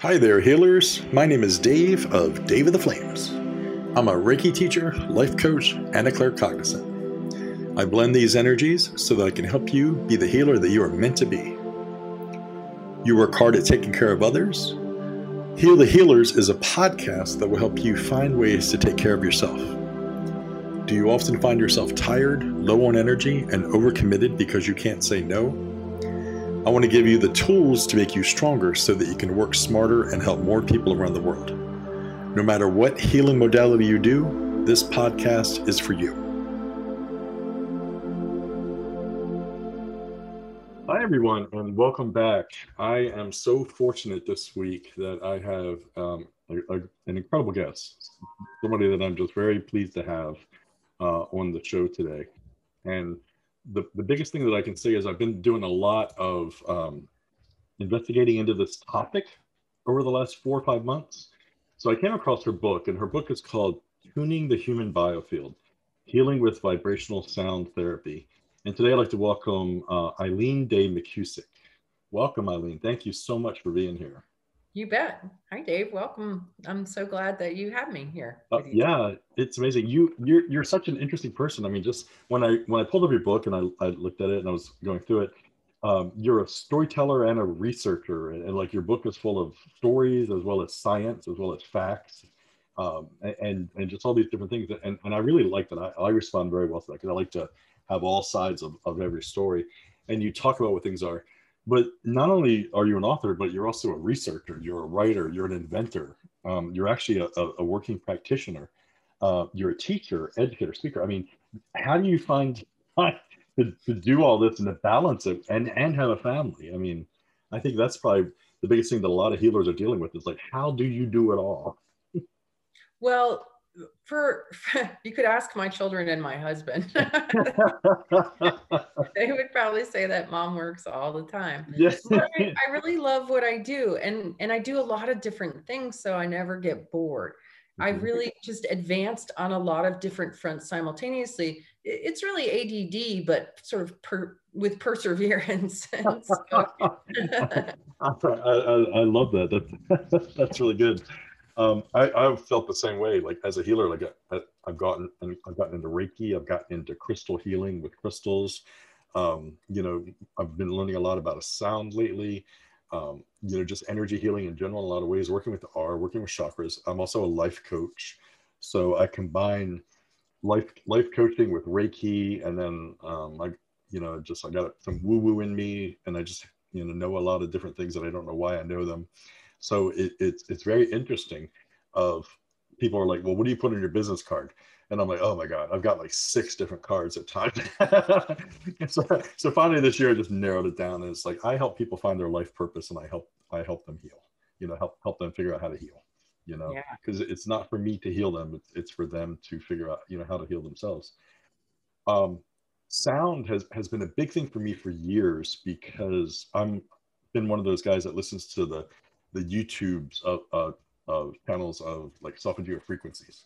Hi there, healers. My name is Dave of Dave of the Flames. I'm a Reiki teacher, life coach, and a claircognizant. I blend these energies so that I can help you be the healer that you are meant to be. You work hard at taking care of others. Heal the Healers is a podcast that will help you find ways to take care of yourself. Do you often find yourself tired, low on energy, and overcommitted because you can't say no? I want to give you the tools to make you stronger so that you can work smarter and help more people around the world. No matter what healing modality you do, this podcast is for you. Hi, everyone, and welcome back. I am so fortunate this week that I have um, a, a, an incredible guest, somebody that I'm just very pleased to have uh, on the show today. And the, the biggest thing that I can say is I've been doing a lot of um, investigating into this topic over the last four or five months. So I came across her book, and her book is called Tuning the Human Biofield Healing with Vibrational Sound Therapy. And today I'd like to welcome uh, Eileen Day McKusick. Welcome, Eileen. Thank you so much for being here. You bet. Hi, Dave. Welcome. I'm so glad that you have me here. Uh, yeah, it's amazing. You you're you're such an interesting person. I mean, just when I when I pulled up your book and I, I looked at it and I was going through it, um, you're a storyteller and a researcher, and, and, like your book is full of stories as well as science as well as facts, um, and and just all these different things. And and I really like that. I, I respond very well to that because I like to have all sides of, of every story, and you talk about what things are but not only are you an author, but you're also a researcher, you're a writer, you're an inventor, um, you're actually a, a, working practitioner, uh, you're a teacher, educator, speaker. I mean, how do you find time to, to do all this and to balance it and, and have a family? I mean, I think that's probably the biggest thing that a lot of healers are dealing with is like, how do you do it all? Well, for, for, you could ask my children and my husband. They would probably say that mom works all the time. Yes. I, I, really love what i do and and i do a lot of different things so i never get bored. Mm-hmm. i really just advanced on a lot of different fronts simultaneously. It's really add but sort of per, with perseverance. So. I, I, I, love that. That's, that's really good um, I, I've felt the same way. Like as a healer, like I, have gotten I've gotten into Reiki. I've gotten into crystal healing with crystals. Um, you know, I've been learning a lot about a sound lately. Um, you know, just energy healing in general, in a lot of ways. Working with the R, working with chakras. I'm also a life coach, so I combine life life coaching with Reiki, and then um, I, you know, just I got some woo woo in me, and I just you know know a lot of different things that I don't know why I know them. So it, it's it's very interesting. Of people are like, well, what do you put on your business card? And I'm like, oh my god, I've got like six different cards at times. so, so finally this year, I just narrowed it down, and it's like I help people find their life purpose, and I help I help them heal. You know, help help them figure out how to heal. You know, because yeah. it's not for me to heal them; it's, it's for them to figure out you know how to heal themselves. Um, sound has has been a big thing for me for years because I'm been one of those guys that listens to the the YouTubes of, of, of channels of like solfeggio frequencies.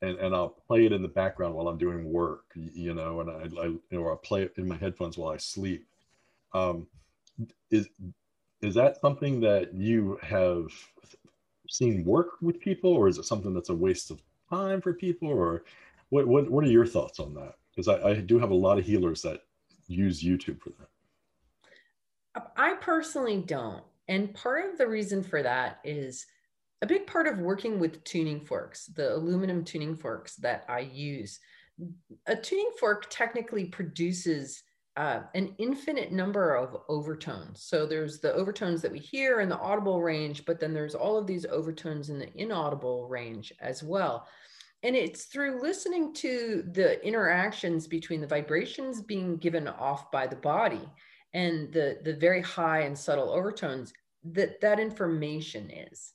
And, and I'll play it in the background while I'm doing work, you know, and I, I you know, or I'll play it in my headphones while I sleep. Um, is is that something that you have seen work with people, or is it something that's a waste of time for people, or what what, what are your thoughts on that? Because I, I do have a lot of healers that use YouTube for that. I personally don't. And part of the reason for that is a big part of working with tuning forks, the aluminum tuning forks that I use. A tuning fork technically produces uh, an infinite number of overtones. So there's the overtones that we hear in the audible range, but then there's all of these overtones in the inaudible range as well. And it's through listening to the interactions between the vibrations being given off by the body and the the very high and subtle overtones that that information is.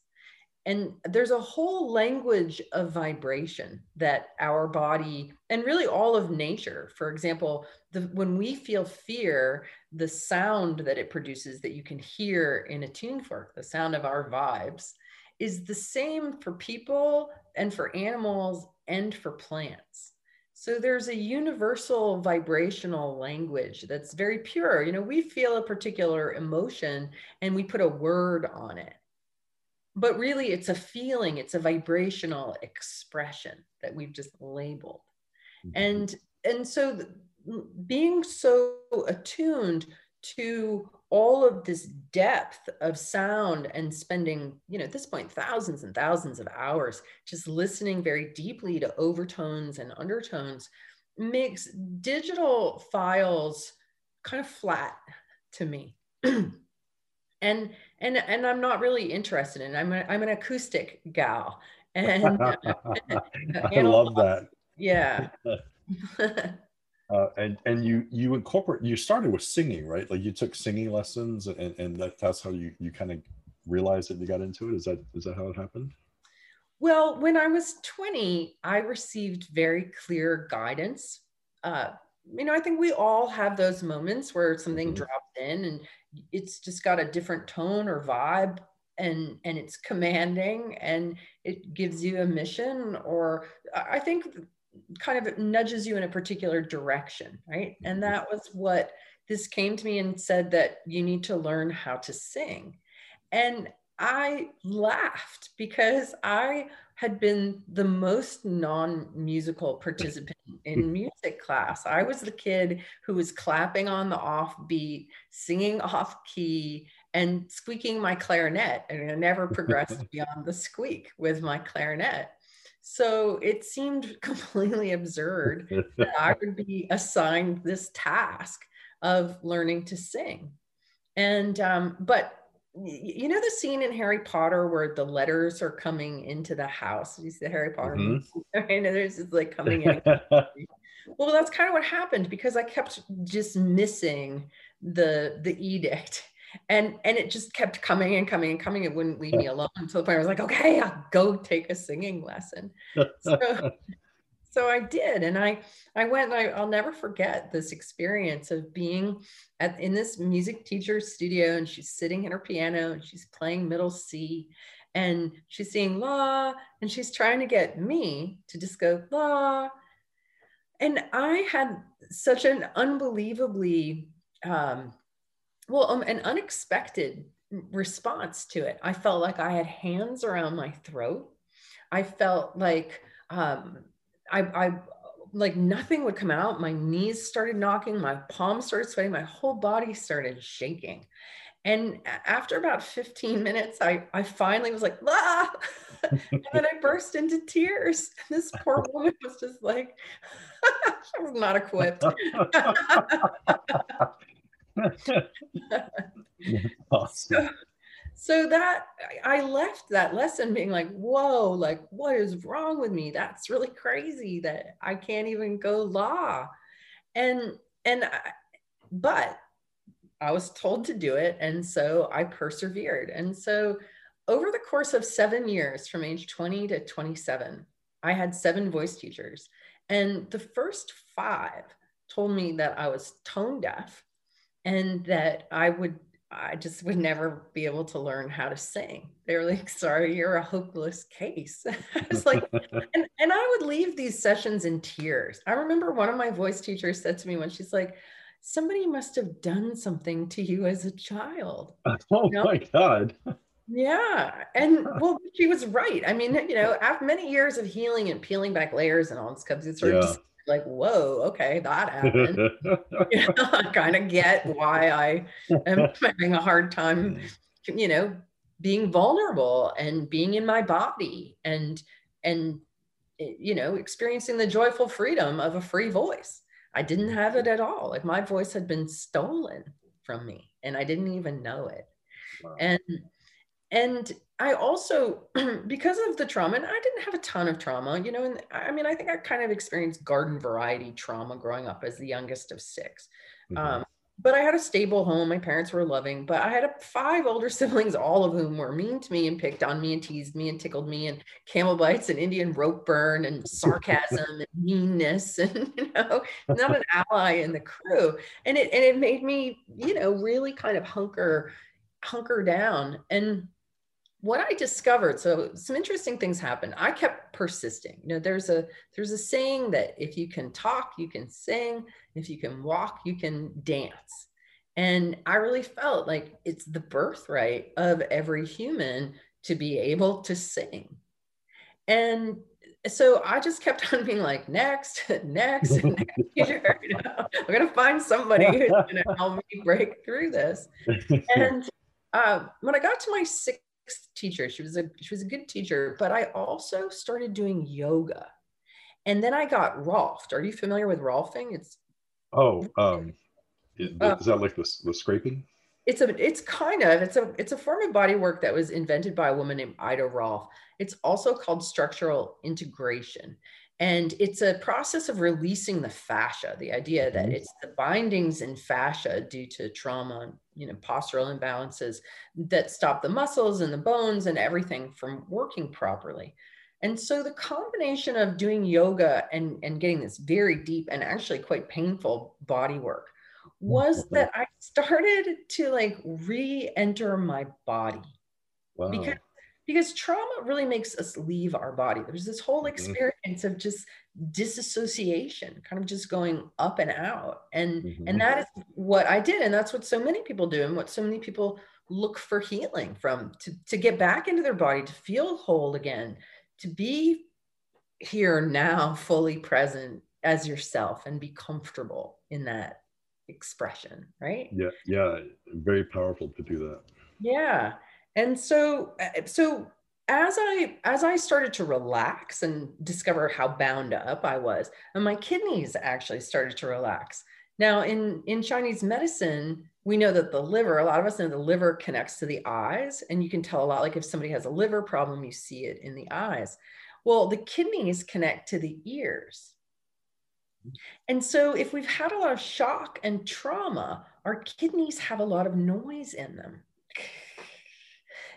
And there's a whole language of vibration that our body and really all of nature for example the, when we feel fear the sound that it produces that you can hear in a tuning fork the sound of our vibes is the same for people and for animals and for plants so there's a universal vibrational language that's very pure. You know, we feel a particular emotion and we put a word on it. but really it's a feeling, it's a vibrational expression that we've just labeled. Mm-hmm. And and so being so attuned to all of this depth of sound and spending, you know, at this point, thousands and thousands of hours just listening very deeply to overtones and undertones makes digital files kind of flat to me. and and and I'm not really interested in. It. I'm a, I'm an acoustic gal, and I love that. Yeah. uh, and and you you incorporate you started with singing right? Like you took singing lessons and and that, that's how you you kind of realized that you got into it? Is that is that how it happened? Well when i was 20 i received very clear guidance. Uh, you know i think we all have those moments where something mm-hmm. drops in and it's just got a different tone or vibe and and it's commanding and it gives you a mission or i think kind of nudges you in a particular direction, right? And mm-hmm. that was what this came to me and said that you need to learn how to sing. And I laughed because I had been the most non musical participant in music class. I was the kid who was clapping on the offbeat, singing off key, and squeaking my clarinet. And I never progressed beyond the squeak with my clarinet. So it seemed completely absurd that I would be assigned this task of learning to sing. And, um, but you know the scene in Harry Potter where the letters are coming into the house. You see the Harry Potter mm-hmm. and there's just like coming in. well, that's kind of what happened because I kept just missing the the edict and and it just kept coming and coming and coming. It wouldn't leave me alone until the point i was like okay i'll go take a singing lesson. So, so i did. And i i went and I, i'll never forget this experience of being at in this music teacher's studio and she's sitting at her piano and she's playing middle c and she's saying la and she's trying to get me to just go la. And i had such an unbelievably um, well, um, an unexpected response to it. I felt like I had hands around my throat. I felt like um, I, I like nothing would come out. My knees started knocking, my palms started sweating, my whole body started shaking. And after about 15 minutes, I, I finally was like, ah! and then I burst into tears. And this poor woman was just like, she was not equipped. so, so that I left that lesson being like, whoa, like what is wrong with me? That's really crazy that I can't even go law. And and I, but I was told to do it. And so I persevered. And so over the course of seven years, from age 20 to 27, I had seven voice teachers. And the first five told me that I was tone deaf and that I would I just would never be able to learn how to sing. They were like, sorry, you're a hopeless case. I was like, and, and I would leave these sessions in tears. I remember one of my voice teachers said to me when she's like, somebody must have done something to you as a child. Oh you know? my God. Yeah. And well, she was right. I mean, you know, after many years of healing and peeling back layers and all this stuff, it's sort of just like, whoa, okay, that happened. you know, I kind of get why I am having a hard time, mm. you know, being vulnerable and being in my body and and eh, you know, experiencing the joyful freedom of a free voice. I didn't mm. have it at all. Like my voice had been stolen from me and I didn't even know it. Wow. And and I also, because of the trauma, and I didn't have a ton of trauma, you know, and I mean, I think I kind of experienced garden variety trauma growing up as the youngest of 6 mm-hmm. um, but I had a stable home. My parents were loving, but I had a, five older siblings, all of whom were mean to me and picked on me and teased me and tickled me and camel bites and Indian rope burn and sarcasm and meanness and you know not an ally in the crew. And it and it made me you know really kind of hunker hunker down and what I discovered, so some interesting things happened. I kept persisting. You know, there's a there's a saying that if you can talk, you can sing. If you can walk, you can dance. And I really felt like it's the birthright of every human to be able to sing. And so I just kept on being like, next, next, next teacher. You know, I'm gonna find somebody who's gonna help me break through this. And uh, when I got to my sixth teacher, she was a she was a good teacher, but I also started doing yoga. And then I got Rolfed. Are you familiar with Rolfing? It's oh, um, is, uh, is that like the, the scraping? it's a it's kind of it's a it's a form of body work that was invented by a woman named Ida Rolf. It's also called structural integration. And it's a process of releasing the fascia, the idea that mm-hmm. it's the bindings in fascia due to trauma, you know, postural imbalances that stop the muscles and the bones and everything from working properly. And so the combination of doing yoga and, and getting this very deep and actually quite painful body work was that I started to like re-enter my body. Wow. Because because trauma really makes us leave our body. There's this whole mm-hmm. experience mm-hmm. of just disassociation, kind of just going up and out. And mm-hmm. and that is what I did. And that's what so many people do and what so many people look for healing from to, to get back into their body, to feel whole again, to be here now, fully present as yourself and be comfortable in that expression, right? Yeah, yeah, very powerful to do that. Yeah. And so uh, so as I as I started to relax and discover how bound up I was, and my kidneys actually started to relax. Now in in Chinese medicine, we know that the liver, a lot of us know the liver connects to the eyes, and you can tell a lot like if somebody has a liver problem, you see it in the eyes. Well, the kidneys connect to the ears. And so, if we've had a lot of shock and trauma, our kidneys have a lot of noise in them.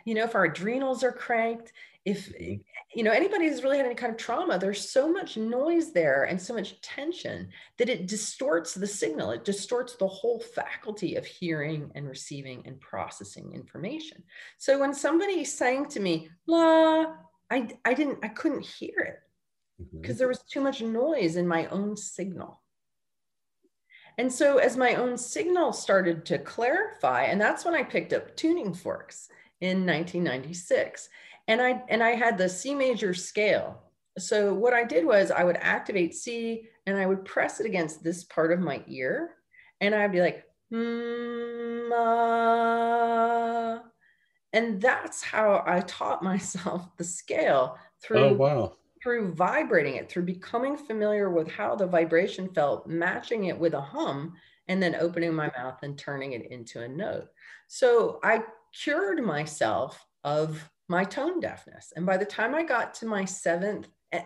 You know, if our adrenals are cranked, if mm-hmm. you know anybody who's really had any kind of trauma, there's so much noise there and so much tension that it distorts the signal. It distorts the whole faculty of hearing and receiving and processing information. So when somebody sang to me, "La," I I didn't I couldn't hear it because mm-hmm. there was too much noise in my own signal. And so, as my own signal started to clarify, and that's when I picked up tuning forks in 1996. And I and I had the C major scale. So what I did was I would activate C and I would press it against this part of my ear, and I'd be like, mm, and that's how I taught myself the scale through oh, wow through vibrating it, through becoming familiar with how the vibration felt, matching it with a hum, and then opening my mouth and turning it into a note. So I cured myself of my tone deafness. And by the time I got to my seventh, eh,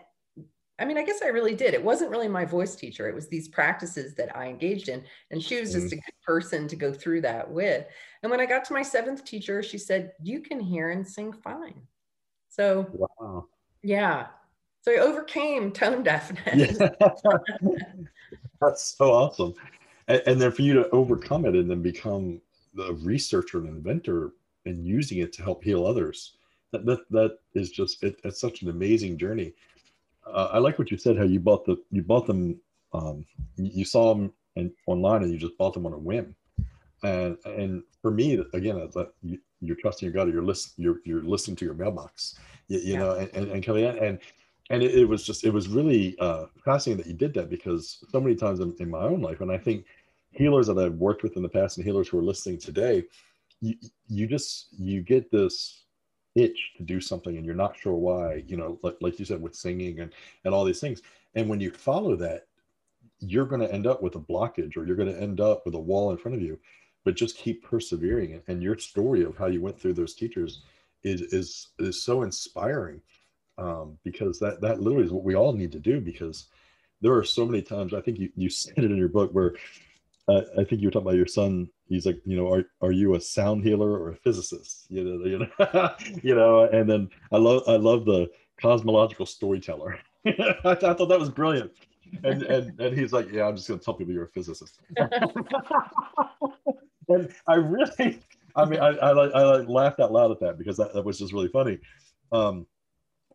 I mean, I guess I really did. It wasn't really my voice teacher. It was these practices that I engaged in. And she was just mm. a good person to go through that with. And when I got to my seventh teacher, she said, You can hear and sing fine. So, wow. yeah, so I overcame tone deafness. That's so awesome. And, and, then for you to overcome it and then become the researcher and inventor and using it to help heal others. That that, that is just it, it's such an amazing journey. Uh, I like what you said. How you bought the you bought them. Um, you saw them and online and you just bought them on a whim. And and for me, again, that you, you're trusting your gut. You're listen. You're you're listening to your mailbox. You, you yeah. know, and, and, and coming and and it, it, was just it was really uh, fascinating that you did that because so many times in, in, my own life and i think healers that i've worked with in the past and healers who are listening today you, you just you get this itch to do something and you're not sure why you know like, like you said with singing and and all these things. And when you follow that you're going to end up with a blockage or you're going to end up with a wall in front of you. But just keep persevering and your story of how you went through those teachers is is is so inspiring um, because that that literally is what we all need to do because there are so many times i think you, you said it in your book where uh, i think you were talking about your son. He's like you know are, are you a sound healer or a physicist? You know you know, you know and then i love i love the cosmological storyteller. I, I thought that was brilliant. And, and and he's like yeah i'm just going to tell people you're a physicist. And i really i mean i i, I laughed out loud at that because that, that was just really funny. Um,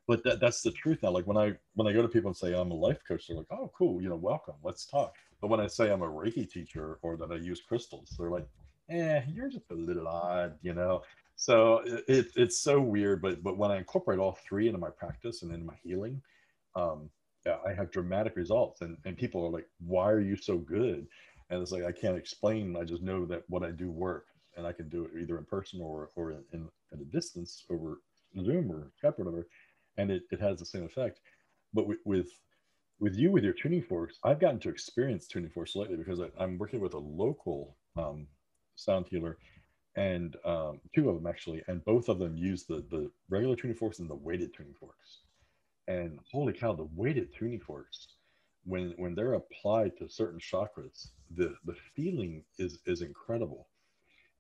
but that, that's the truth now. Like when i when i go to people and say i'm a life coach they're like oh cool. You know welcome. Let's talk but when i say i'm a reiki teacher or that i use crystals they're like eh you're just a little odd you know so it, it's so weird, but but when I incorporate all three into my practice and in my healing, um, yeah, I have dramatic results. And and people are like, "Why are you so good?" And it's like I can't explain. I just know that what I do works, and I can do it either in person or or in, in at a distance over Zoom or Skype or whatever, and it, it has the same effect. But with, with with you with your tuning forks, I've gotten to experience tuning forks lately because I, am working with a local um, sound healer, and um, two of them actually, and both of them use the the regular tuning forks and the weighted tuning forks. And holy cow, the weighted tuning forks, when when they're applied to certain chakras, the the feeling is is incredible.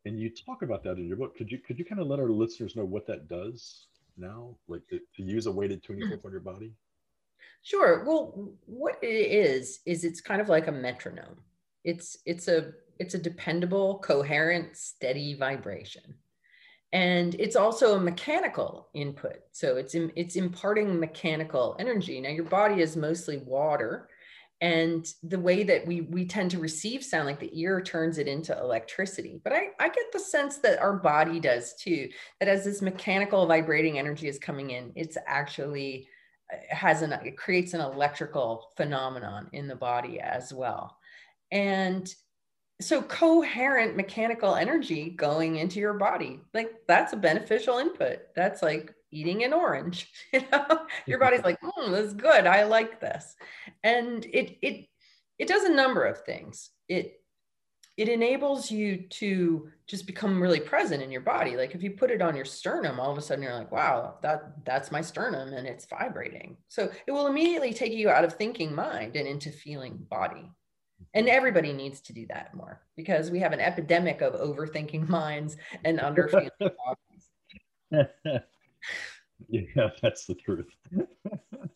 And you talk about that in your book. Could you could you kind of let our listeners know what that does now, like to, to use a weighted tuning fork on your body? Sure. Well, what it is is it's kind of like a metronome. It's it's a it's a dependable, coherent, steady vibration. And it's also a mechanical input. So it's in, it's imparting mechanical energy. Now your body is mostly water and the way that we we tend to receive sound like the ear turns it into electricity but I, I get the sense that our body does too that as this mechanical vibrating energy is coming in it's actually has an it creates an electrical phenomenon in the body as well. And so coherent mechanical energy going into your body like that's a beneficial input. That's like eating an orange you know? Your body's like mm, this is good. I like this. And it it it does a number of things. It it enables you to just become really present in your body. Like if you put it on your sternum all of a sudden you're like wow that that's my sternum and it's vibrating. So it will immediately take you out of thinking mind and into feeling body. And everybody needs to do that more because we have an epidemic of overthinking minds and underfeeling bodies. Yeah that's the truth.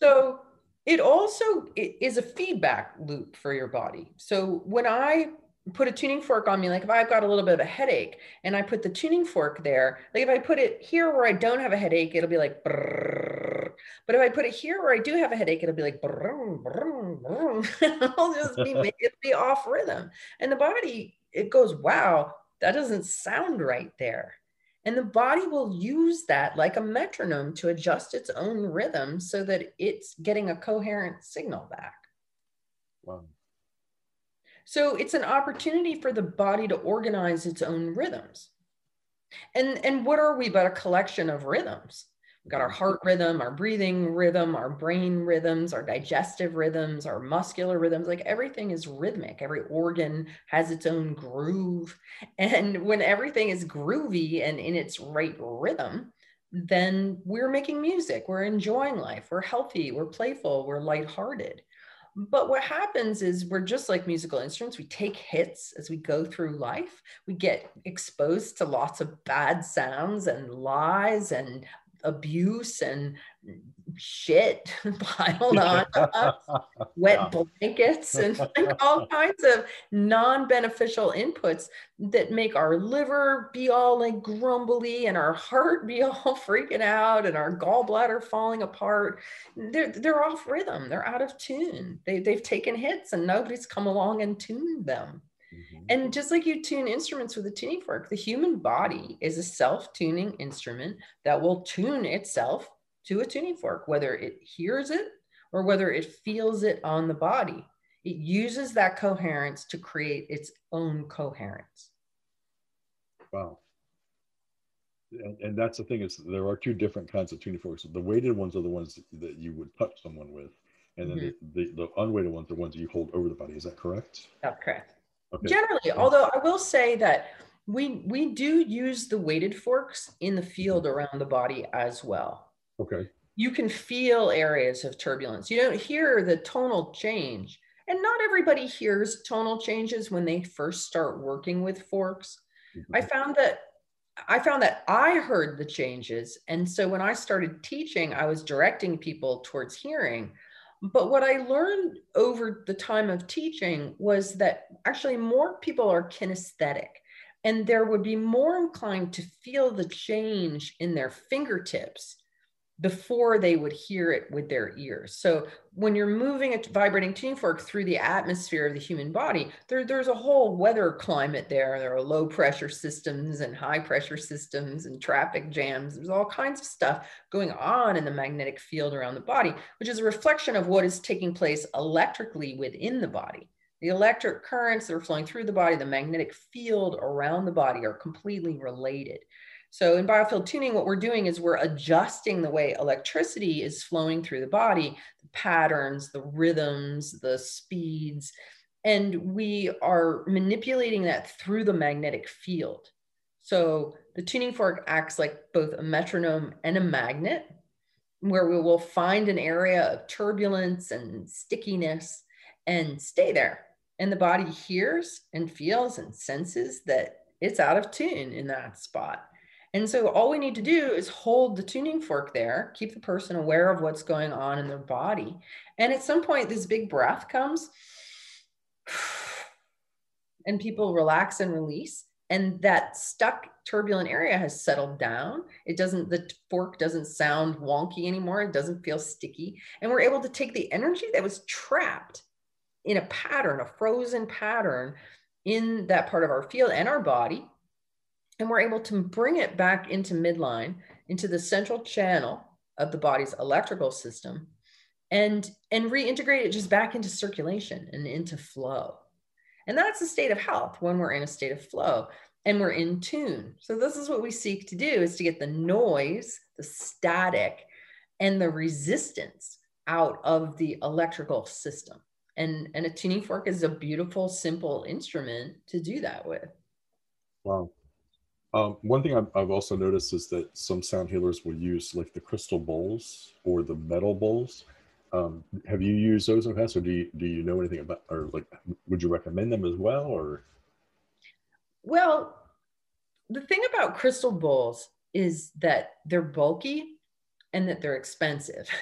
So it also is a feedback loop for your body. So when i put a tuning fork on me like if i've got a little bit of a headache and i put the tuning fork there like if i put it here where i don't have a headache it'll be like brrr. but if i put it here where i do have a headache it'll be like brrr, brrr, brrr. i'll just be it'll be off rhythm and the body it goes wow that doesn't sound right there and the body will use that like a metronome to adjust its own rhythm so that it's getting a coherent signal back wow so it's an opportunity for the body to organize its own rhythms. And, and what are we but a collection of rhythms? We've got our heart rhythm, our breathing rhythm, our brain rhythms, our digestive rhythms, our muscular rhythms. Like everything is rhythmic. Every organ has its own groove. And when everything is groovy and in its right rhythm, then we're making music, we're enjoying life, we're healthy, we're playful, we're lighthearted. But what happens is we're just like musical instruments. We take hits as we go through life. We get exposed to lots of bad sounds and lies and abuse and shit piled on us, wet blankets, and like all kinds of non beneficial inputs that make our liver be all like grumbly and our heart be all freaking out and our gallbladder falling apart. They're, they're off rhythm, they're out of tune. They, they've taken hits and nobody's come along and tuned them. Mm-hmm. And just like you tune instruments with a tuning fork, the human body is a self tuning instrument that will tune itself to a tuning fork, whether it hears it or whether it feels it on the body. It uses that coherence to create its own coherence. Wow. And, and that's the thing is there are two different kinds of tuning forks. The weighted ones are the ones that you would touch someone with. And then mm-hmm. the, the, the unweighted ones are the ones you hold over the body. Is that correct? That's correct. Okay. Generally, although I will say that we we do use the weighted forks in the field around the body as well. Okay. You can feel areas of turbulence. You don't hear the tonal change. And not everybody hears tonal changes when they first start working with forks. Mm-hmm. I found that I found that I heard the changes. And so when I started teaching, I was directing people towards hearing. But what I learned over the time of teaching was that actually more people are kinesthetic and there would be more inclined to feel the change in their fingertips before they would hear it with their ears. So when you're moving a vibrating tuning fork through the atmosphere of the human body, there, there's a whole weather climate there. There are low pressure systems and high pressure systems and traffic jams. There's all kinds of stuff going on in the magnetic field around the body, which is a reflection of what is taking place electrically within the body. The electric currents that are flowing through the body, the magnetic field around the body are completely related. So in biofield tuning, what we're doing is we're adjusting the way electricity is flowing through the body, the patterns, the rhythms, the speeds, and we are manipulating that through the magnetic field. So the tuning fork acts like both a metronome and a magnet, where we will find an area of turbulence and stickiness and stay there. And the body hears and feels and senses that it's out of tune in that spot. And so all we need to do is hold the tuning fork there, keep the person aware of what's going on in their body. And at some point, this big breath comes and people relax and release. And that stuck turbulent area has settled down. It doesn't, the fork doesn't sound wonky anymore. It doesn't feel sticky. And we're able to take the energy that was trapped in a pattern, a frozen pattern in that part of our field and our body and we're able to bring it back into midline, into the central channel of the body's electrical system, and, and reintegrate it just back into circulation and into flow. And that's a state of health when we're in a state of flow and we're in tune. So this is what we seek to do is to get the noise, the static, and the resistance out of the electrical system. And, and a tuning fork is a beautiful, simple instrument to do that with. Wow. Um, one thing I've, I've, also noticed is that some sound healers will use like the crystal bowls or the metal bowls. Um, have you used those in the past, or do you do you know anything about, or like, would you recommend them as well, or? Well, the thing about crystal bowls is that they're bulky and that they're expensive.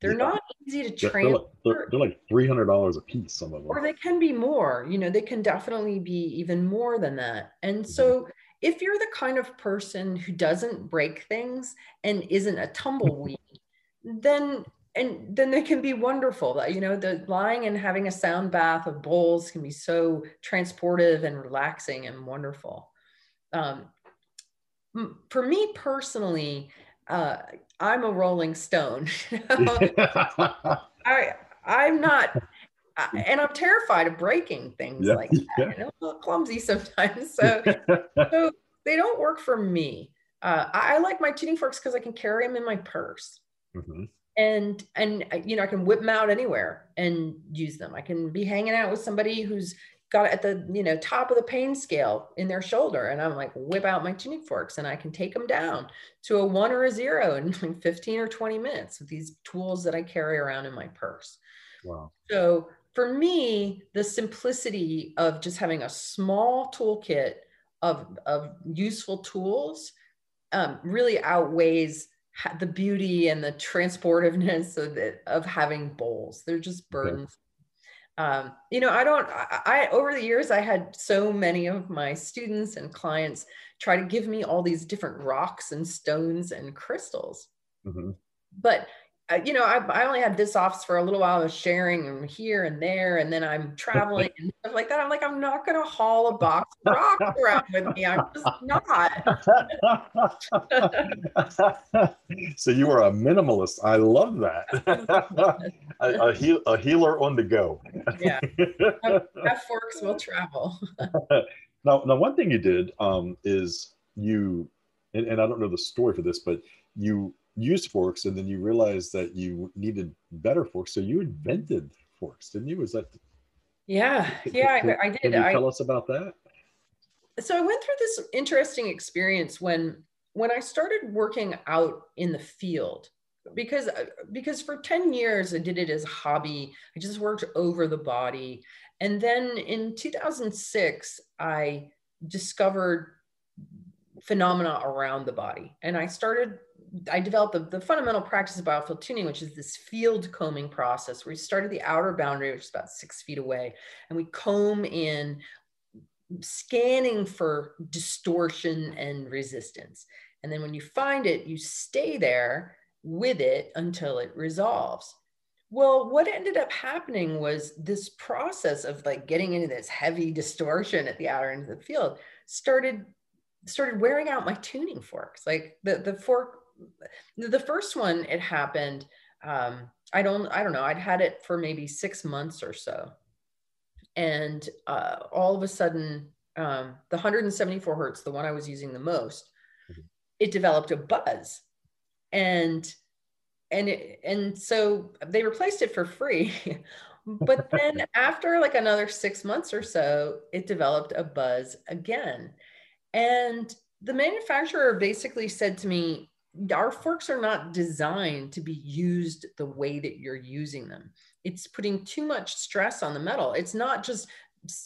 They're yeah. not easy to transfer. They're like, they're, they're like three hundred dollars a piece. Some of them, or they can be more. You know, they can definitely be even more than that. And mm-hmm. so if you're the kind of person who doesn't break things and isn't a tumbleweed, then and then they can be wonderful. You know, the lying and having a sound bath of bowls can be so transportive and relaxing and wonderful. Um, for me personally, uh, I'm a rolling stone. I I'm not and I'm terrified of breaking things yeah, like that. Yeah. I'm a little clumsy sometimes, so, so they don't work for me. Uh, I, I, like my tuning forks because I can carry them in my purse, mm-hmm. and and uh, you know I can whip them out anywhere and use them. I can be hanging out with somebody who's got at the you know top of the pain scale in their shoulder, and I'm like whip out my tuning forks and I can take them down to a one or a zero in like 15 or 20 minutes with these tools that I carry around in my purse. Wow. So for me, the simplicity of just having a small toolkit of, of useful tools um, really outweighs the beauty and the transportiveness of, it, of having bowls. They're just burdens. Okay. Um, you know, I don't, I, I, over the years, I had so many of my students and clients try to give me all these different rocks and stones and crystals. Mm-hmm. But you know, I, I, only had this office for a little while. I was sharing here and there, and then I'm traveling and stuff like that. I'm like, I'm not going to haul a box of rocks around with me. I'm just not. so you are a minimalist. I love that. a, a, heal, a, healer on the go. yeah, have forks will travel. now, now, one thing you did um, is you, and, and I don't know the story for this, but you used forks and then you realized that you needed better forks so you invented forks didn't you? Was that yeah yeah can, I, I, did. can you tell us about that? So i went through this interesting experience when when i started working out in the field because because for 10 years i did it as a hobby. I just worked over the body. And then in 2006 i discovered phenomena around the body and i started I developed the, the fundamental practice of biofield tuning, which is this field combing process where we start at the outer boundary, which is about six feet away, and we comb in, scanning for distortion and resistance. And then when you find it, you stay there with it until it resolves. Well, what ended up happening was this process of like getting into this heavy distortion at the outer end of the field started started wearing out my tuning forks. Like the the fork, the first one it happened. Um, I don't I don't know. I'd had it for maybe six months or so, and uh, all of a sudden, um, the 174 hertz, the one I was using the most, mm-hmm. it developed a buzz, and and it, and so they replaced it for free. but then after like another six months or so, it developed a buzz again. And the manufacturer basically said to me, our forks are not designed to be used the way that you're using them. It's putting too much stress on the metal. It's not just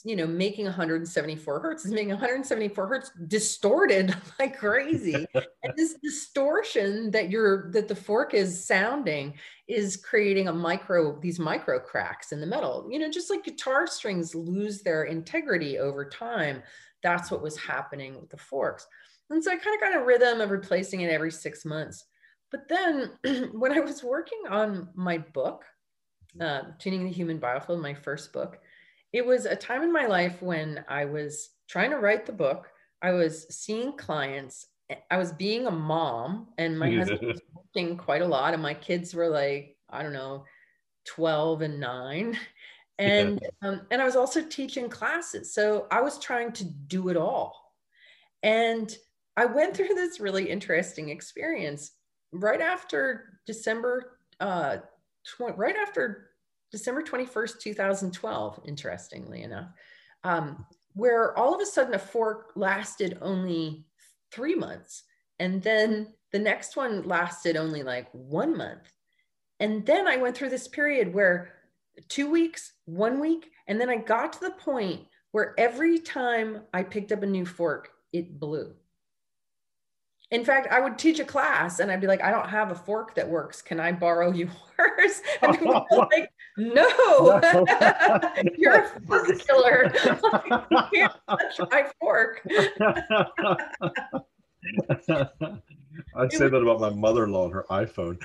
you know making 174 hertz is making 174 hertz distorted like crazy and this distortion that you're that the fork is sounding is creating a micro these micro cracks in the metal you know just like guitar strings lose their integrity over time that's what was happening with the forks. And so I kind of got a rhythm of replacing it every six months. But then when I was working on my book, uh, Tuning the Human Biofield, my first book, it was a time in my life when I was trying to write the book. I was seeing clients. I was being a mom, and my husband was working quite a lot, and my kids were like, I don't know, 12 and nine and yeah. um, and I was also teaching classes, so I was trying to do it all. And I went through this really interesting experience right after December, uh, tw- right after December twenty first, two thousand twelve. Interestingly enough, um, where all of a sudden a fork lasted only three months, and then the next one lasted only like one month, and then I went through this period where two weeks, one week. And then I got to the point where every time I picked up a new fork, it blew. In fact, I would teach a class and I'd be like, I don't have a fork that works. Can I borrow yours? And they were like, no, you're a fork killer. you can't touch my fork. I say that about my mother-in-law and her iPhone.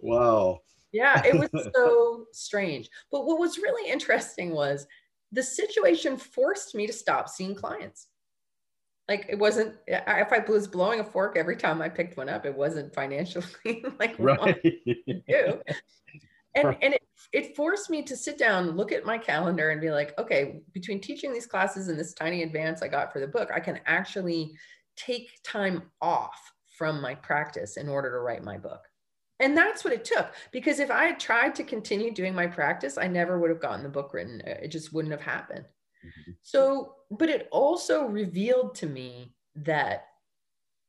wow. Yeah, it was so strange. But what was really interesting was the situation forced me to stop seeing clients. Like it wasn't if I was blowing a fork every time I picked one up, it wasn't financially like right. to do. And and it, it forced me to sit down, look at my calendar, and be like, okay, between teaching these classes and this tiny advance I got for the book, I can actually take time off from my practice in order to write my book. And that's what it took. Because if I had tried to continue doing my practice, I never would have gotten the book written. It just wouldn't have happened. Mm-hmm. So, but it also revealed to me that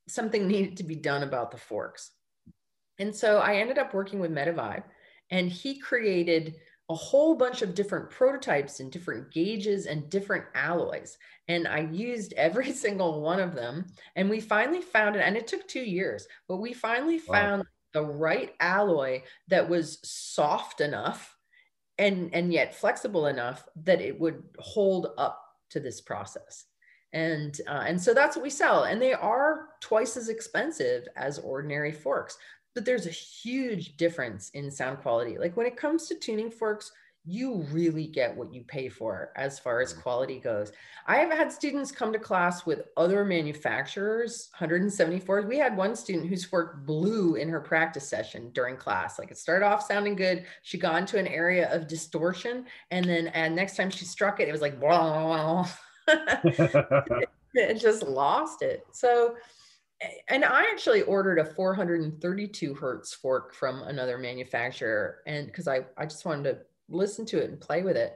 something needed to be done about the forks. And so I ended up working with Metavibe, and he created a whole bunch of different prototypes and different gauges and different alloys. And I used every single one of them. And we finally found it, and it took two years, but we finally wow. found the right alloy that was soft enough and and yet flexible enough that it would hold up to this process. And uh, and so that's what we sell. And they are twice as expensive as ordinary forks but there's a huge difference in sound quality. Like when it comes to tuning forks you really get what you pay for as far as mm. quality goes. I have had students come to class with other manufacturers, 174. We had one student whose fork blew in her practice session during class. Like it started off sounding good. She got into an area of distortion. And then and next time she struck it, it was like, blah, it just lost it. So, and I actually ordered a 432 hertz fork from another manufacturer. And because I, I just wanted to listen to it and play with it.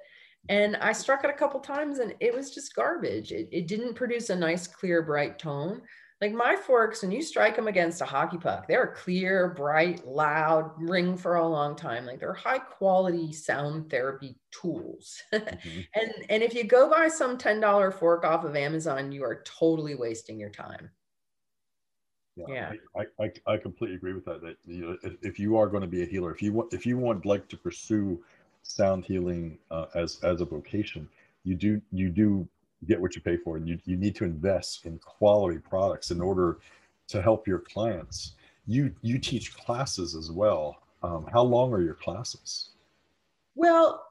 And I struck it a couple times and it was just garbage. It, it didn't produce a nice, clear, bright tone. Like my forks, when you strike them against a hockey puck, they're clear, bright, loud, ring for a long time. Like they're high quality sound therapy tools. Mm-hmm. and and if you go buy some $10 fork off of Amazon, you are totally wasting your time. Yeah, yeah. I, I, I completely agree with that. That you know, if, if you are going to be a healer, if you want if you want like to pursue sound healing uh, as as a vocation, you do you do get what you pay for, and you you need to invest in quality products in order to help your clients. You you teach classes as well. Um, how long are your classes? Well,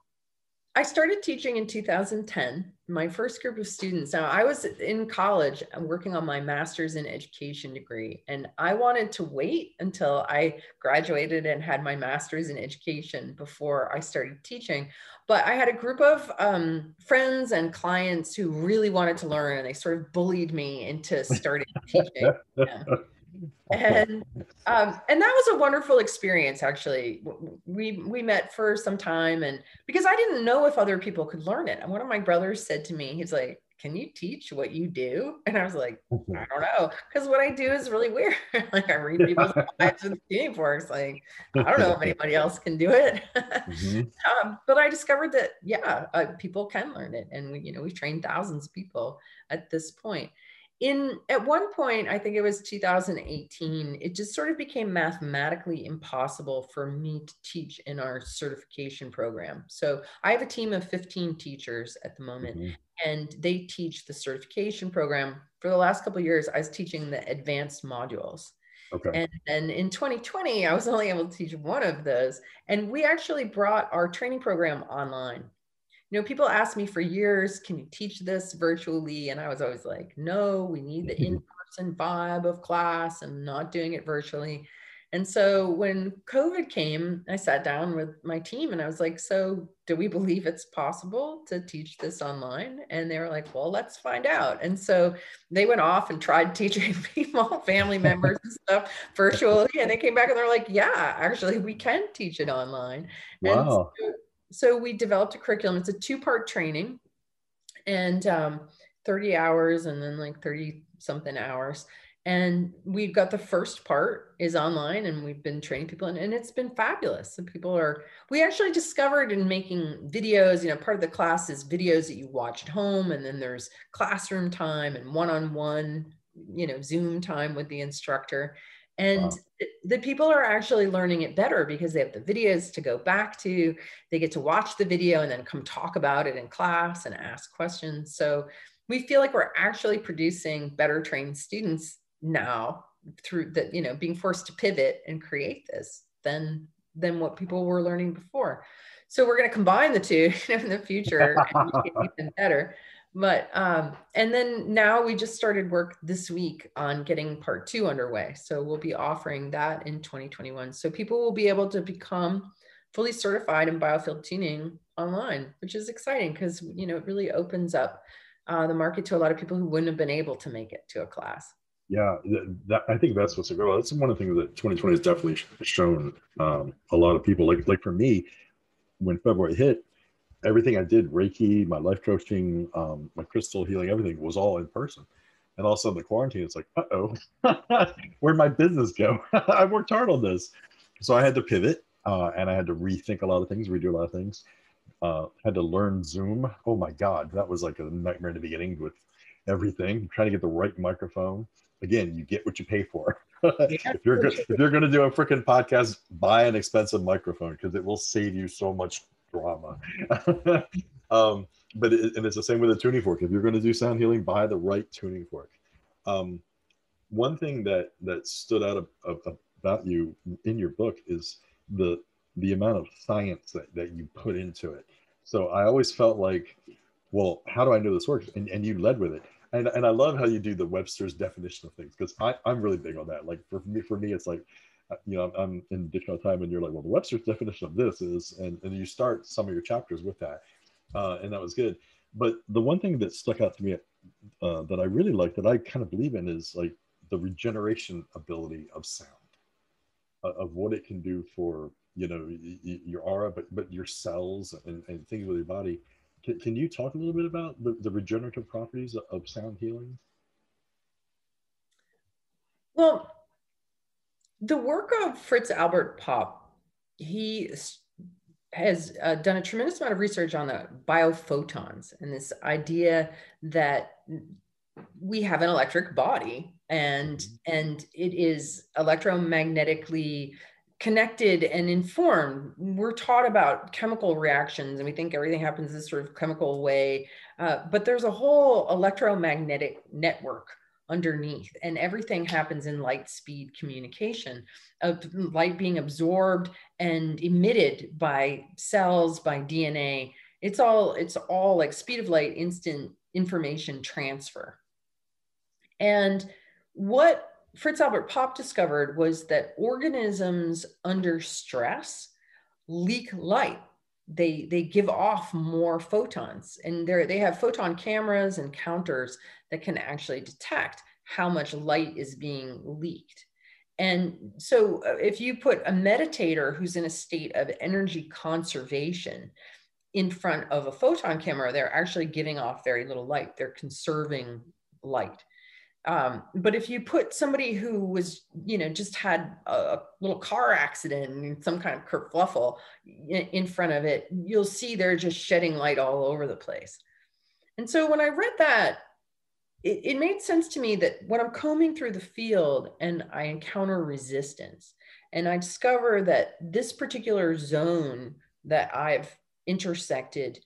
I started teaching in 2010. My first group of students. Now, I was in college working on my master's in education degree, and I wanted to wait until I graduated and had my master's in education before I started teaching. But I had a group of um, friends and clients who really wanted to learn, and they sort of bullied me into starting teaching. Yeah and um, and that was a wonderful experience actually. We we met for some time and because i didn't know if other people could learn it. And one of my brothers said to me he's like can you teach what you do? And i was like i don't know because what i do is really weird. Like i read people's lives with tuning forks like i don't know if anybody else can do it. Mm-hmm. um, but i discovered that yeah uh, people can learn it. And we, you know we've trained thousands of people at this point in at one point i think it was 2018 it just sort of became mathematically impossible for me to teach in our certification program so i have a team of 15 teachers at the moment mm-hmm. and they teach the certification program for the last couple years i was teaching the advanced modules Okay. And, and in 2020, I was only able to teach one of those. And we actually brought our training program online you know, people ask me for years, can you teach this virtually? And I was always like, no, we need the mm-hmm. in person vibe of class. I'm not doing it virtually. And so when COVID came, I sat down with my team and I was like, so do we believe it's possible to teach this online? And they were like, well, let's find out. And so they went off and tried teaching people, family members and stuff virtually. And they came back and they're like, yeah, actually, we can teach it online. Wow. So so we developed a curriculum. It's a two part training and um, 30 hours and then like 30 something hours. And we've got the first part is online and we've been training people and, and it's been fabulous. And people are, we actually discovered in making videos, you know, part of the class is videos that you watch at home and then there's classroom time and one-on-one, you know, Zoom time with the instructor. And wow. the people are actually learning it better because they have the videos to go back to. They get to watch the video and then come talk about it in class and ask questions. So we feel like we're actually producing better trained students now through that, you know, being forced to pivot and create this than than what people were learning before. So we're going to combine the two in the future and even better but um, and then now we just started work this week on getting part two underway. So we'll be offering that in 2021 so people will be able to become fully certified in biofield tuning online which is exciting because you know it really opens up uh, the market to a lot of people who wouldn't have been able to make it to a class. Yeah that, i think that's what's good that's one of the things that 2020 has definitely shown um, a lot of people. Like like for me when february hit everything I did, Reiki, my life coaching, um, my crystal healing, everything was all in person. And all of a sudden the quarantine, it's like, uh-oh, where'd my business go? I worked hard on this. So I had to pivot uh, and I had to rethink a lot of things, redo a lot of things. Uh, had to learn Zoom. Oh my God, that was like a nightmare in the beginning with everything, trying to get the right microphone. Again, you get what you pay for. if you're go- if you're going to do a freaking podcast, buy an expensive microphone because it will save you so much drama. um, but it, and it's the same with a tuning fork. If you're going to do sound healing, buy the right tuning fork. Um, one thing that that stood out of, of, about you in your book is the the amount of science that, that you put into it. So I always felt like, well, how do I know this works? And, and you led with it. And, and I love how you do the Webster's definition of things because I'm really big on that. Like for me, for me, it's like you know, I'm in additional time and you're like, well, the Webster's definition of this is, and, and you start some of your chapters with that. Uh, and that was good. But the one thing that stuck out to me uh, that I really like that I kind of believe in is like the regeneration ability of sound, uh, of what it can do for, you know, your aura, but, but your cells and, and things with your body. Can, can you talk a little bit about the, the regenerative properties of sound healing? Well, the work of Fritz Albert Popp, he has uh, done a tremendous amount of research on the biophotons and this idea that we have an electric body and mm-hmm. and it is electromagnetically connected and informed we're taught about chemical reactions and we think everything happens this sort of chemical way uh, but there's a whole electromagnetic network underneath and everything happens in light speed communication of light being absorbed and emitted by cells by dna it's all it's all like speed of light instant information transfer. And what fritz albert popp discovered was that organisms under stress leak light. They they give off more photons and they they have photon cameras and counters that can actually detect how much light is being leaked. And so uh, if you put a meditator who's in a state of energy conservation in front of a photon camera they're actually giving off very little light. They're conserving light. Um, but if you put somebody who was, you know, just had a, little car accident and some kind of kerfluffle in, in front of it, you'll see they're just shedding light all over the place. And so when I read that, it, it made sense to me that when I'm combing through the field and I encounter resistance, and I discover that this particular zone that I've intersected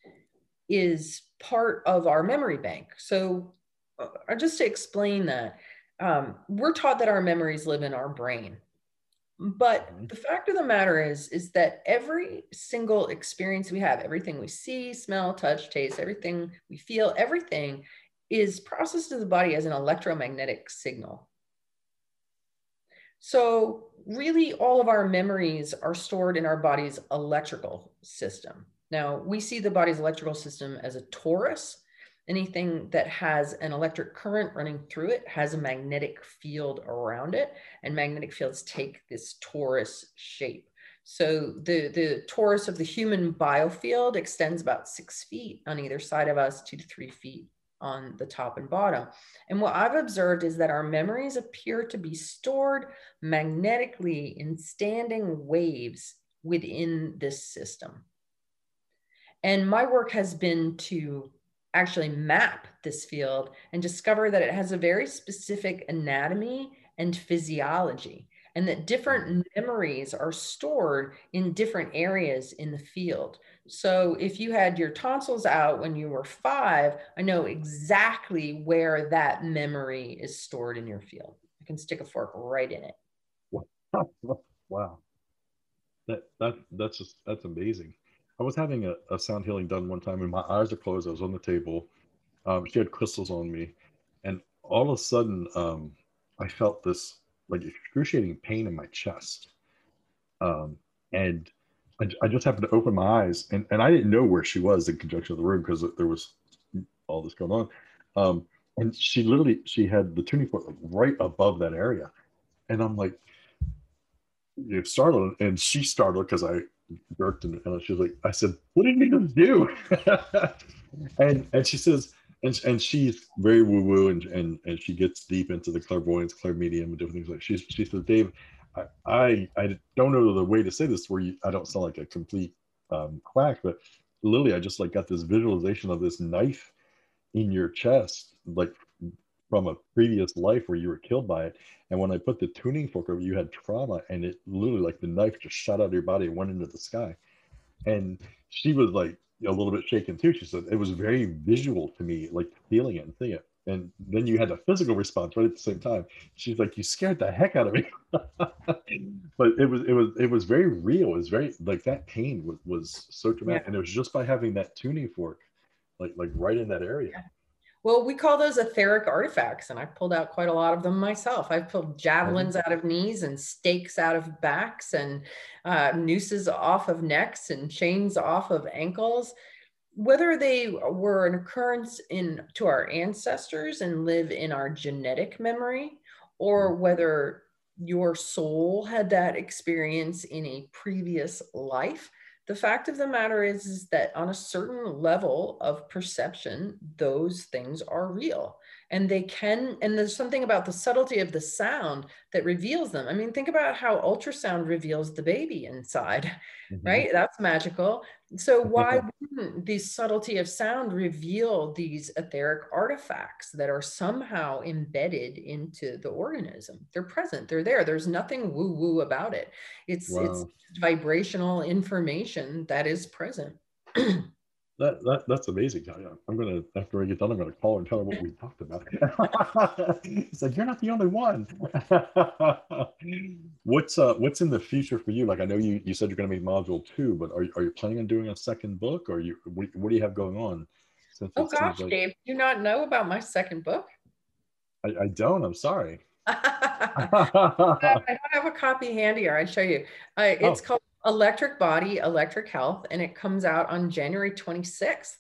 is part of our memory bank. So uh, just to explain that, um, we're taught that our memories live in our brain. But mm-hmm. the fact of the matter is, is that every single experience we have, everything we see, smell, touch, taste, everything we feel, everything is processed to the body as an electromagnetic signal. So, really, all of our memories are stored in our body's electrical system. Now, we see the body's electrical system as a torus, anything that has an electric current running through it has a magnetic field around it and magnetic fields take this torus shape so the the torus of the human biofield extends about six feet on either side of us two to three feet on the top and bottom and what i've observed is that our memories appear to be stored magnetically in standing waves within this system and my work has been to actually map this field and discover that it has a very specific anatomy and physiology and that different memories are stored in different areas in the field. So if you had your tonsils out when you were five, I know exactly where that memory is stored in your field. I can stick a fork right in it. Wow. That, that that's just that's amazing. I was having a, a sound healing done one time and my eyes are closed. I was on the table. Um, she had crystals on me. And all of a sudden, um, I felt this like excruciating pain in my chest. Um, and I, just happened to open my eyes and, and I didn't know where she was in conjunction with the room because there was all this going on. Um, and she literally, she had the tuning fork like right above that area. And I'm like, you startled and she startled because I jerked and, and she was like, I said, what did you do? and and she says, and, and she's very woo woo and, and and she gets deep into the clairvoyance, clairmedium, and different things like. She's she says, Dave, I, I don't know the way to say this where you I don't sound like a complete um, quack, but literally I just like got this visualization of this knife in your chest, like from a previous life where you were killed by it. And when I put the tuning fork over, you had trauma, and it literally like the knife just shot out of your body and went into the sky. And she was like a little bit shaken too. She said it was very visual to me, like feeling it and seeing it. And then you had a physical response right at the same time. She's like, "You scared the heck out of me," but it was it was it was very real. It was very like that pain was, was so dramatic, yeah. and it was just by having that tuning fork, like like right in that area. Yeah well, we call those etheric artifacts, and I pulled out quite a lot of them myself. I've pulled javelins out of knees and stakes out of backs and uh, nooses off of necks and chains off of ankles. Whether they were an occurrence in to our ancestors and live in our genetic memory, or mm-hmm. whether your soul had that experience in a previous life, the fact of the matter is, is that on a certain level of perception, those things are real and they can and there's something about the subtlety of the sound that reveals them. I mean think about how ultrasound reveals the baby inside mm-hmm. right? That's magical. So why wouldn't the subtlety of sound reveal these etheric artifacts that are somehow embedded into the organism? They're present. They're there. There's nothing woo woo about it. It's wow. it's vibrational information that is present that, that that's amazing. I, am gonna after I get done, I'm gonna call her and tell her what we talked about. It's like you're not the only one. what's uh what's in the future for you? Like I know you you said you're gonna make module two, but are are you planning on doing a second book, or you what, what do you have going on? Oh gosh, like... Dave, do you not know about my second book? I, I don't. I'm sorry. I don't have a copy handy here. I'd show you. Uh, it's oh. called Electric Body, Electric Health, and it comes out on January 26th.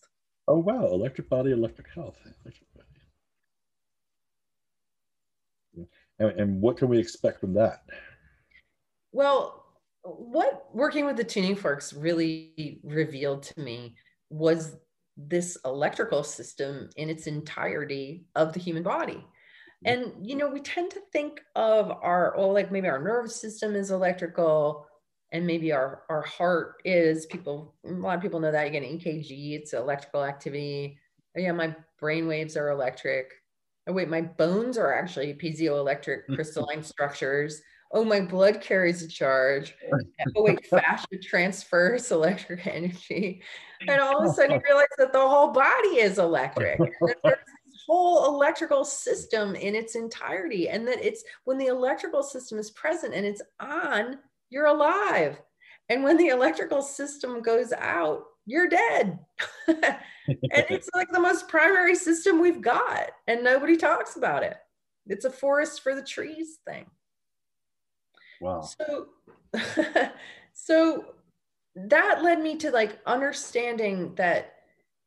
Oh, wow. Electric Body, Electric Health. And, and what can we expect from that? Well, what working with the tuning forks really revealed to me was this electrical system in its entirety of the human body. Mm-hmm. And, you know, we tend to think of our, oh, like maybe our nervous system is electrical and maybe our, our heart is people, a lot of people know that you get an EKG, it's electrical activity. Oh, yeah, my brain waves are electric. Oh, wait, my bones are actually piezoelectric crystalline structures. Oh, my blood carries a charge. Oh, wait, fascia transfers electric energy. And all of a sudden you realize that the whole body is electric. there's whole electrical system in its entirety. And that it's when the electrical system is present and it's on, you're alive. And when the electrical system goes out, you're dead. and it's like the most primary system we've got, and nobody talks about it. It's a forest for the trees thing. Wow. So, so that led me to like understanding that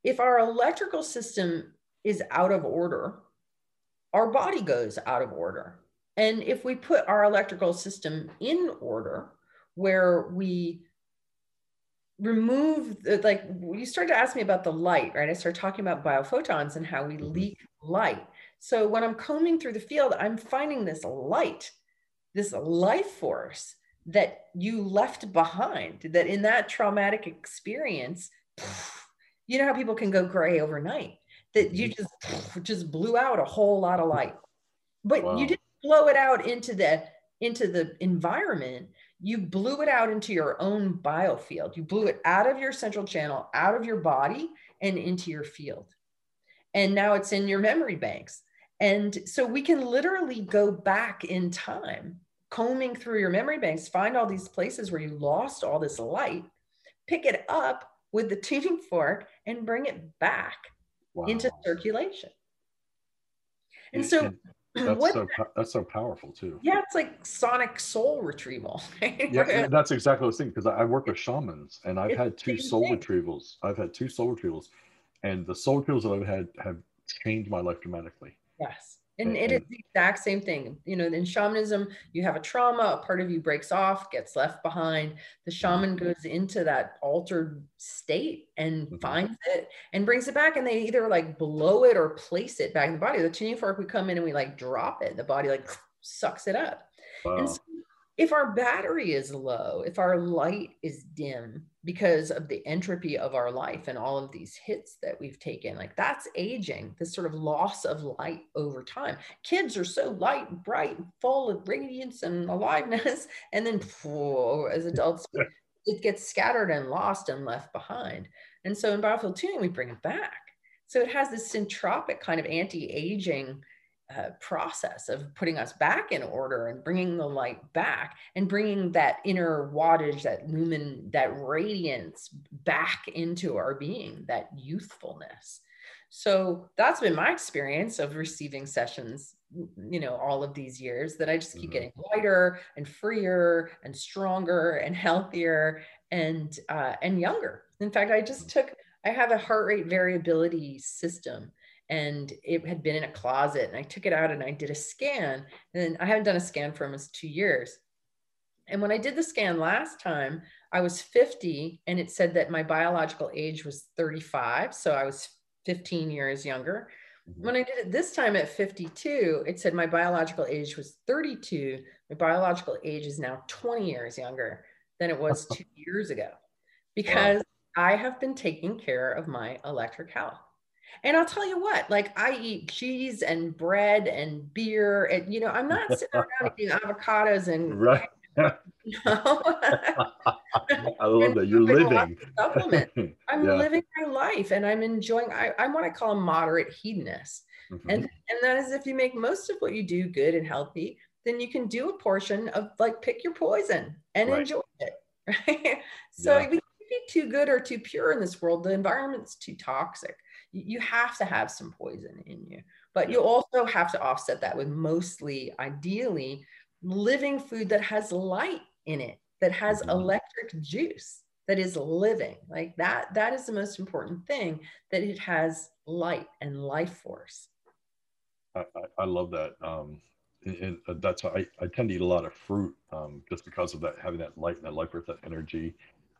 if our electrical system is out of order, our body goes out of order. And if we put our electrical system in order, where we remove the, like you started to ask me about the light right i started talking about biophotons and how we mm-hmm. leak light so when i'm combing through the field i'm finding this light this life force that you left behind that in that traumatic experience you know how people can go gray overnight that you mm-hmm. just just blew out a whole lot of light but wow. you didn't blow it out into the into the environment you blew it out into your own biofield. You blew it out of your central channel, out of your body, and into your field. And now it's in your memory banks. And so we can literally go back in time, combing through your memory banks, find all these places where you lost all this light, pick it up with the tuning fork, and bring it back wow. into circulation. And so that's so that's so powerful too. Yeah, it's like sonic soul retrieval. yeah, that's exactly what I was thinking because I work with shamans and I've it's had two soul thing. retrievals. I've had two soul retrievals, and the soul retrievals that I've had have changed my life dramatically. Yes and it is the exact same thing you know in shamanism you have a trauma a part of you breaks off gets left behind the shaman mm-hmm. goes into that altered state and mm-hmm. finds it and brings it back and they either like blow it or place it back in the body the tuning fork we come in and we like drop it the body like sucks it up wow. and so if our battery is low, if our light is dim because of the entropy of our life and all of these hits that we've taken, like that's aging, this sort of loss of light over time. Kids are so light, and bright, full of radiance and aliveness. And then whoa, as adults, it gets scattered and lost and left behind. And so in biofield tuning, we bring it back. So it has this syntropic kind of anti aging uh, process of putting us back in order and bringing the light back and bringing that inner wattage, that lumen, that radiance back into our being, that youthfulness. So that's been my experience of receiving sessions, you know, all of these years that I just keep mm-hmm. getting lighter and freer and stronger and healthier and uh, and younger. In fact, I just took I have a heart rate variability system and it had been in a closet and I took it out and I did a scan and I haven't done a scan for almost two years. And when I did the scan last time, I was 50 and it said that my biological age was 35. So I was 15 years younger. Mm-hmm. When I did it this time at 52, it said my biological age was 32. My biological age is now 20 years younger than it was two years ago because wow. I have been taking care of my electric health. And I'll tell you what, like I eat cheese and bread and beer, and you know, I'm not sitting around eating avocados and right. I love that you're living. Supplement. I'm yeah. living my life and I'm enjoying. I, I'm what I call a moderate hedonist, mm-hmm. and and that is if you make most of what you do good and healthy, then you can do a portion of like pick your poison and right. enjoy it. Right. so yeah. we can't be too good or too pure in this world. The environment's too toxic. You, have to have some poison in you, but you also have to offset that with mostly, ideally, living food that has light in it, that has mm-hmm. electric juice that is living like that that is the most important thing that it has light and life force. I, I, I love that um, and, uh, that's why I, I tend to eat a lot of fruit um, just because of that having that light and that life force that energy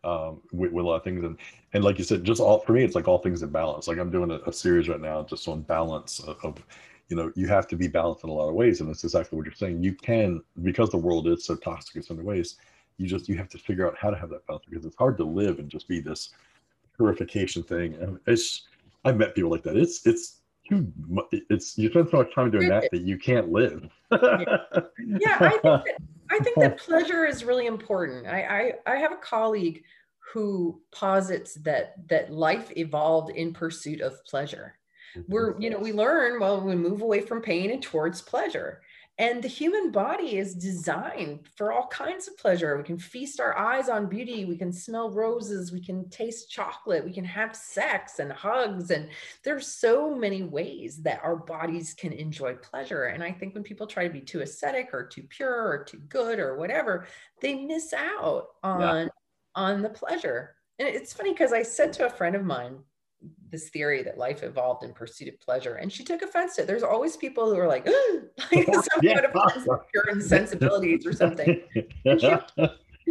um, with, with, a lot of things. And and like you said just all for me it's like all things in balance. Like i'm doing a, a series right now just on balance of, of, you know you have to be balanced in a lot of ways. And that's exactly what you're saying. You can because the world is so toxic in so many ways you just you have to figure out how to have that balance because it's hard to live and just be this purification thing. And it's i've met people like that. It's it's too it's you spend so much time doing that that you can't live. Yeah i think that, i think that pleasure is really important. I, I i have a colleague who posits that that life evolved in pursuit of pleasure. Mm-hmm. We're you know we learn well we move away from pain and towards pleasure and the human body is designed for all kinds of pleasure. We can feast our eyes on beauty. We can smell roses. We can taste chocolate. We can have sex and hugs. And there's so many ways that our bodies can enjoy pleasure. And I think when people try to be too ascetic or too pure or too good or whatever, they miss out on, yeah. on the pleasure. And it's funny because I said to a friend of mine, this theory that life evolved in pursuit of pleasure. And she took offense to it. There's always people who are like, like some yeah. kind of pure insensibilities or something. And she,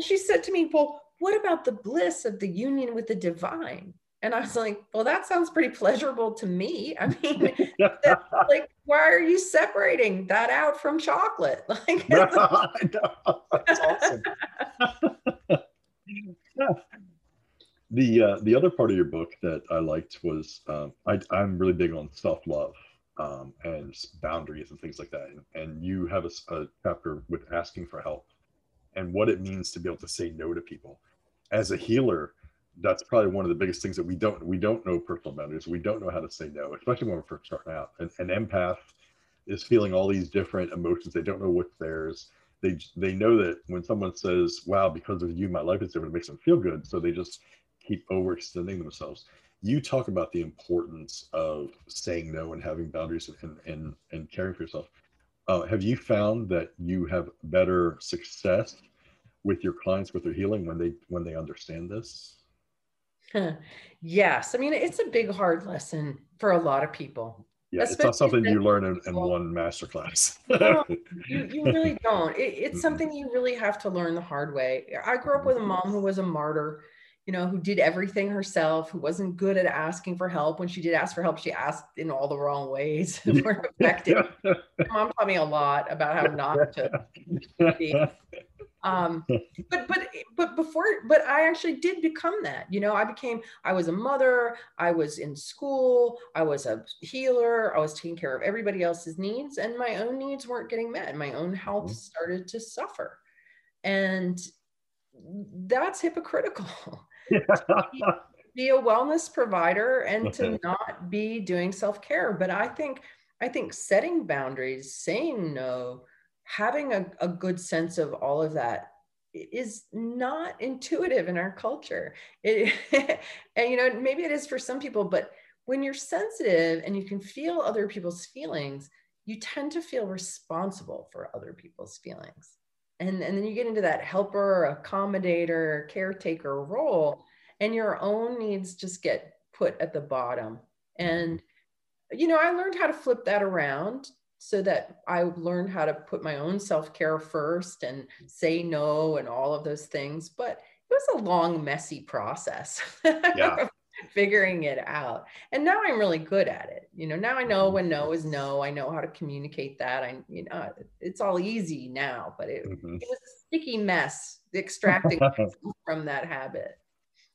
she said to me, Well, what about the bliss of the union with the divine? And I was like, well, that sounds pretty pleasurable to me. I mean, like, why are you separating that out from chocolate? Like, that's awesome the uh, the other part of your book that I liked was um, I, I'm really big on self love um, and boundaries and things like that. And, and you have a, a, chapter with asking for help and what it means to be able to say no to people. As a healer, that's probably one of the biggest things that we don't we don't know personal boundaries. We don't know how to say no, especially when we're first starting out. And an empath is feeling all these different emotions. They don't know what's theirs. They they know that when someone says, "Wow, because of you, my life is different," it makes them feel good. So they just keep overextending themselves. You talk about the importance of saying no and having boundaries and and, and caring for yourself. Uh, have you found that you have better success with your clients with their healing when they when they understand this? yes, I mean it's a big hard lesson for a lot of people. Yeah, Especially it's not something you learn in, in one masterclass. no, you, you really don't. It, it's something you really have to learn the hard way. I grew up with a mom who was a martyr you know, who did everything herself, who wasn't good at asking for help. When she did ask for help, she asked in all the wrong ways, weren't effective. Mom taught me a lot about how not to be. Um, but but but before, but I actually did become that. You know, I became. I was a mother. I was in school. I was a healer. I was taking care of everybody else's needs, and my own needs weren't getting met. My own health mm-hmm. started to suffer, and that's hypocritical be a wellness provider and to not be doing self-care. But i think i think setting boundaries saying no having a, a good sense of all of that is not intuitive in our culture. It, and you know maybe it is for some people but when you're sensitive and you can feel other people's feelings you tend to feel responsible for other people's feelings and, and then you get into that helper accommodator caretaker role and your own needs just get put at the bottom. Mm-hmm. And you know i learned how to flip that around so that i learned how to put my own self-care first and say no and all of those things but it was a long messy process. Yeah. Figuring it out. And now I'm really good at it. You know, now I know when no is no. I know how to communicate that. I, you know, it's all easy now, but it, mm-hmm. it was a sticky mess extracting from that habit.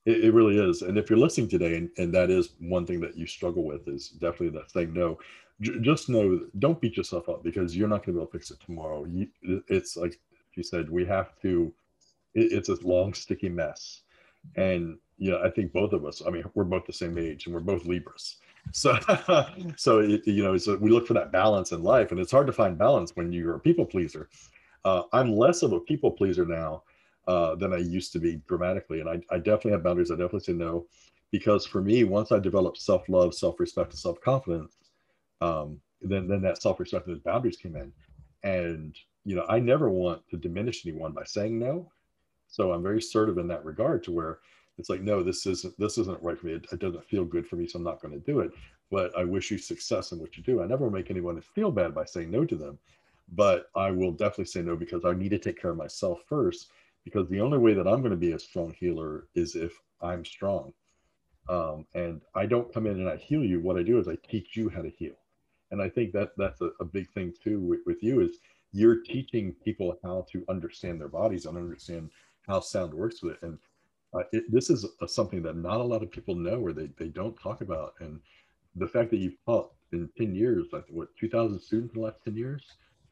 It, it, really is. And if you're listening today, and, and that is one thing that you struggle with, is definitely that thing no. J- just know, don't beat yourself up because you're not going to be able to fix it tomorrow. You, it's like you said, we have to, it, it's a long, sticky mess. And, know, I think both of us, I mean, we're both the same age and we're both Libras. So, so it, you know, so we look for that balance in life and it's hard to find balance when you're a people pleaser. Uh, I'm less of a people pleaser now uh, than I used to be dramatically. And I, I definitely have boundaries. I definitely say no, because for me, once I develop self-love, self-respect, and self-confidence, um, then then that self-respect and those boundaries came in. And you know, I never want to diminish anyone by saying no. So I'm very assertive in that regard to where it's like, no, this isn't this isn't right for me. It, it doesn't feel good for me, so I'm not going to do it. But I wish you success in what you do. I never make anyone feel bad by saying no to them, but I will definitely say no because I need to take care of myself first because the only way that I'm going to be a strong healer is if I'm strong. Um, and I don't come in and I heal you. What I do is I teach you how to heal. And I think that that's a, a big thing too with, with, you is you're teaching people how to understand their bodies and understand how sound works with it. And uh, it, this is a, something that not a lot of people know or they, they don't talk about. And the fact that you've taught in 10 years, like what, 2000 students in the last 10 years?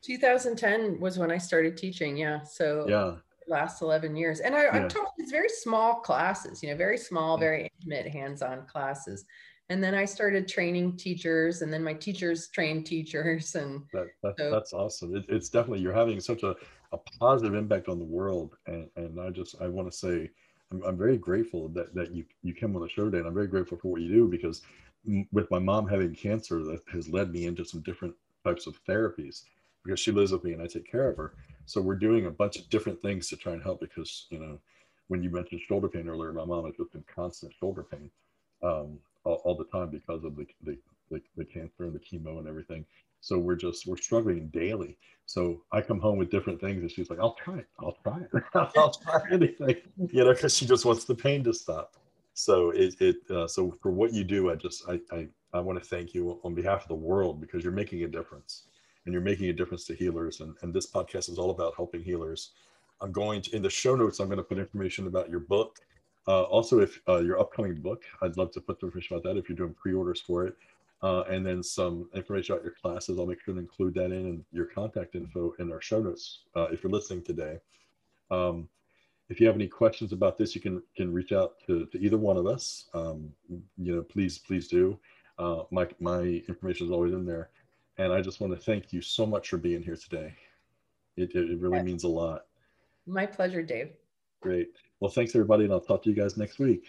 2010 was when I started teaching. Yeah. So yeah, last 11 years. And I, yeah. I'm taught these very small classes, you know, very small, very intimate hands-on classes. And then I started training teachers and then my teachers trained teachers. And that, that, so, that's awesome. It, it's definitely, you're having such a, a positive impact on the world. And, and I just, I want to say, I'm, I'm very grateful that, that you, you came on the show today. And I'm very grateful for what you do because with my mom having cancer, that has led me into some different types of therapies because she lives with me and I take care of her. So we're doing a bunch of different things to try and help because, you know, when you mentioned shoulder pain earlier, my mom has just been constant shoulder pain um, all, all, the time because of the, the, the, the cancer and the chemo and everything. So we're just, we're struggling daily. So I come home with different things and she's like, I'll try it. I'll try it. I'll try anything, you know, because she just wants the pain to stop. So it, it uh, so for what you do, I just, I, I, I want to thank you on behalf of the world because you're making a difference and you're making a difference to healers. And, and this podcast is all about helping healers. I'm going to, in the show notes, I'm going to put information about your book. Uh, also, if uh, your upcoming book, I'd love to put the information about that if you're doing pre-orders for it. Uh, and then some information about your classes. I'll make sure to include that in and your contact info in our show notes uh, if you're listening today. Um, if you have any questions about this, you can can reach out to, to either one of us. Um, you know, please please do. Uh, my my information is always in there. And I just want to thank you so much for being here today. It, it, really means a lot. My pleasure, Dave. Great. Well, thanks everybody, and I'll talk to you guys next week.